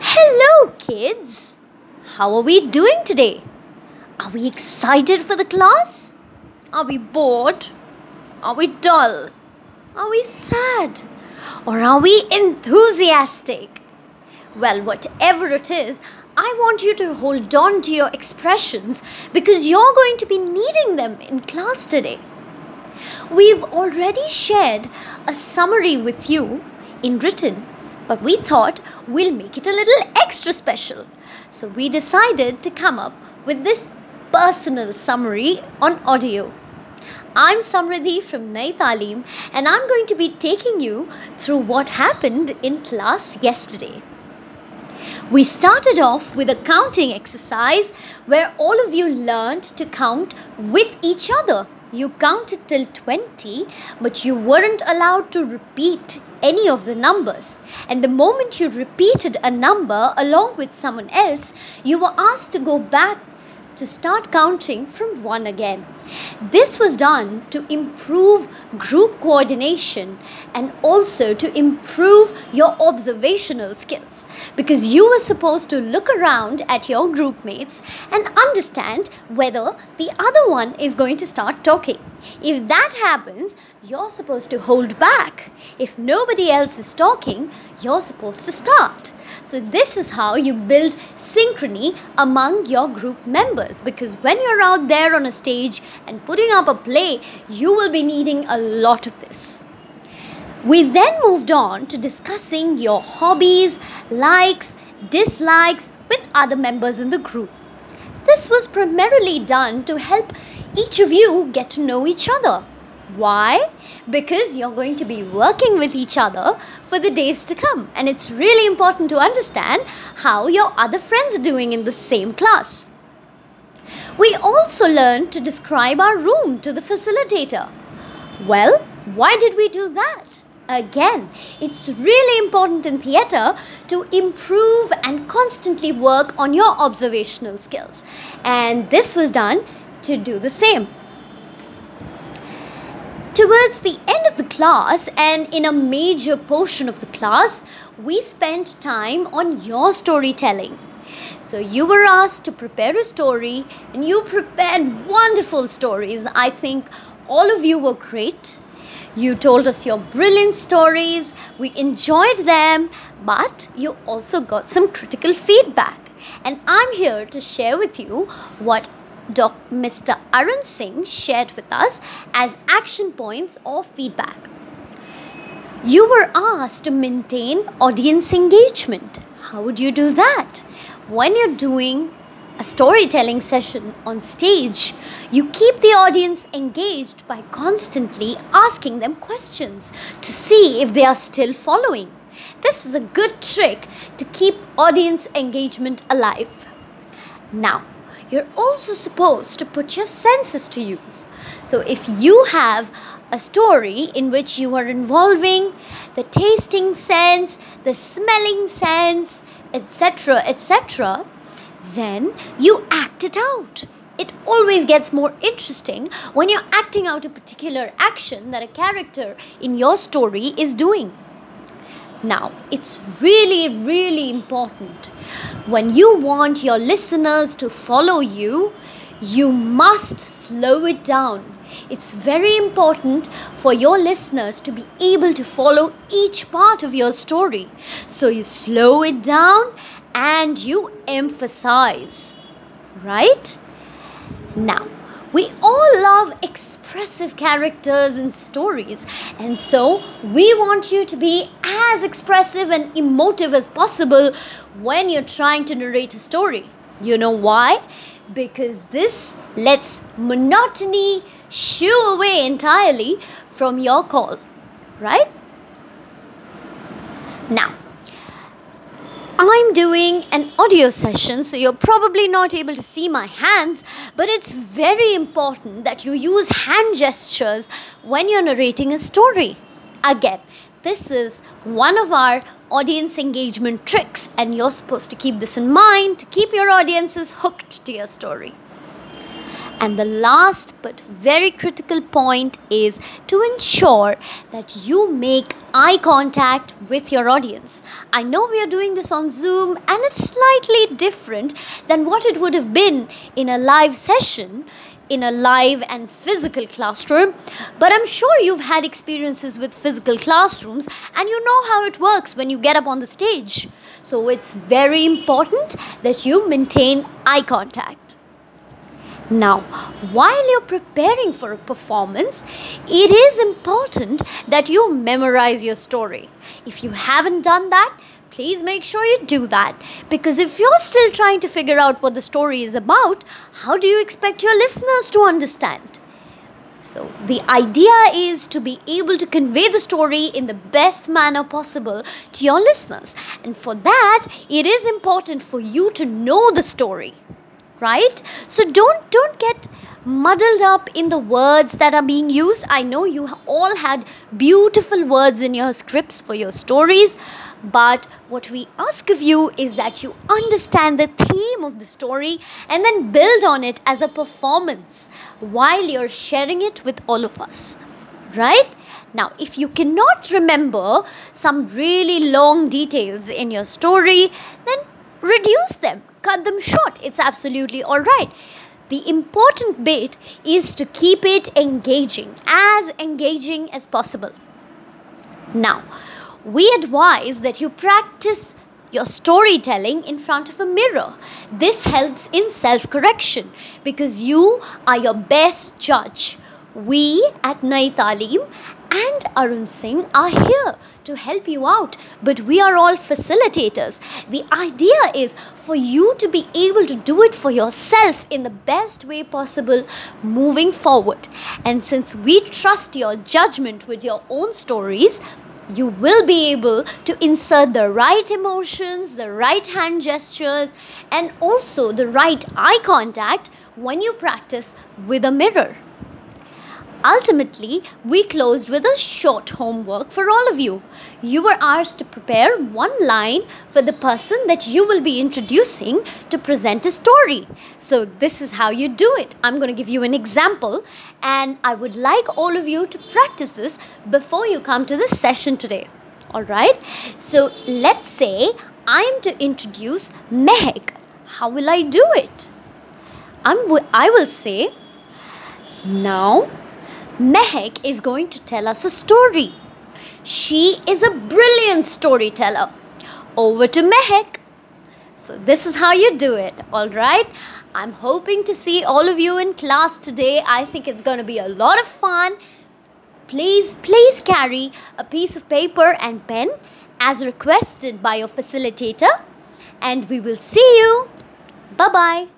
Hello, kids! How are we doing today? Are we excited for the class? Are we bored? Are we dull? Are we sad? Or are we enthusiastic? Well, whatever it is, I want you to hold on to your expressions because you're going to be needing them in class today. We've already shared a summary with you in written, but we thought we'll make it a little extra special. So we decided to come up with this personal summary on audio. I'm Samriddhi from Nai Talim and I'm going to be taking you through what happened in class yesterday. We started off with a counting exercise where all of you learned to count with each other. You counted till 20, but you weren't allowed to repeat any of the numbers. And the moment you repeated a number along with someone else, you were asked to go back to start counting from 1 again. This was done to improve group coordination and also to improve your observational skills because you were supposed to look around at your group mates and understand whether the other one is going to start talking. If that happens, you're supposed to hold back. If nobody else is talking, you're supposed to start. So, this is how you build synchrony among your group members because when you're out there on a stage and putting up a play, you will be needing a lot of this. We then moved on to discussing your hobbies, likes, dislikes with other members in the group. This was primarily done to help each of you get to know each other. Why? Because you're going to be working with each other for the days to come, and it's really important to understand how your other friends are doing in the same class. We also learned to describe our room to the facilitator. Well, why did we do that? Again, it's really important in theatre to improve and constantly work on your observational skills. And this was done to do the same. Towards the end of the class and in a major portion of the class, we spent time on your storytelling. So you were asked to prepare a story and you prepared wonderful stories. I think all of you were great. You told us your brilliant stories, we enjoyed them, but you also got some critical feedback. And I'm here to share with you what Doc Mr. Arun Singh shared with us as action points or feedback. You were asked to maintain audience engagement. How would you do that? When you're doing a storytelling session on stage, you keep the audience engaged by constantly asking them questions to see if they are still following. This is a good trick to keep audience engagement alive. Now, you're also supposed to put your senses to use. So if you have a story in which you are involving the tasting sense, the smelling sense, etc., etc., then you act it out. It always gets more interesting when you're acting out a particular action that a character in your story is doing. Now, it's really, really important. When you want your listeners to follow you, you must slow it down. It's very important for your listeners to be able to follow each part of your story. So you slow it down and you emphasize. Right? Now, we all love expressive characters and stories, and so we want you to be as expressive and emotive as possible when you're trying to narrate a story. You know why? Because this lets monotony shoo away entirely from your call, right? Now, I'm doing an audio session, so you're probably not able to see my hands, but it's very important that you use hand gestures when you're narrating a story. Again, this is one of our audience engagement tricks, and you're supposed to keep this in mind to keep your audiences hooked to your story. And the last but very critical point is to ensure that you make eye contact with your audience. I know we are doing this on Zoom and it's slightly different than what it would have been in a live session in a live and physical classroom, but I'm sure you've had experiences with physical classrooms and you know how it works when you get up on the stage. So it's very important that you maintain eye contact. Now, while you're preparing for a performance, it is important that you memorize your story. If you haven't done that, please make sure you do that. Because if you're still trying to figure out what the story is about, how do you expect your listeners to understand? So, the idea is to be able to convey the story in the best manner possible to your listeners. And for that, it is important for you to know the story right? So don't don't get muddled up in the words that are being used. I know you all had beautiful words in your scripts for your stories but what we ask of you is that you understand the theme of the story and then build on it as a performance while you're sharing it with all of us right? Now, if you cannot remember some really long details in your story, then reduce them cut them short. It's absolutely all right. The important bit is to keep it engaging, as engaging as possible. Now, we advise that you practice your storytelling in front of a mirror. This helps in self correction because you are your best judge. We at Nai Talim and Arun Singh are here to help you out, but we are all facilitators. The idea is for you to be able to do it for yourself in the best way possible moving forward. And since we trust your judgment with your own stories, you will be able to insert the right emotions, the right hand gestures, and also the right eye contact when you practice with a mirror. Ultimately, we closed with a short homework for all of you. You were asked to prepare one line for the person that you will be introducing to present a story. So, this is how you do it. I'm going to give you an example, and I would like all of you to practice this before you come to the session today. All right? So, let's say I'm to introduce Mehek. How will I do it? I'm, I will say, now Mehek is going to tell us a story. She is a brilliant storyteller. Over to Mehek. So, this is how you do it, all right? I'm hoping to see all of you in class today. I think it's going to be a lot of fun. Please, please carry a piece of paper and pen as requested by your facilitator. And we will see you. Bye bye.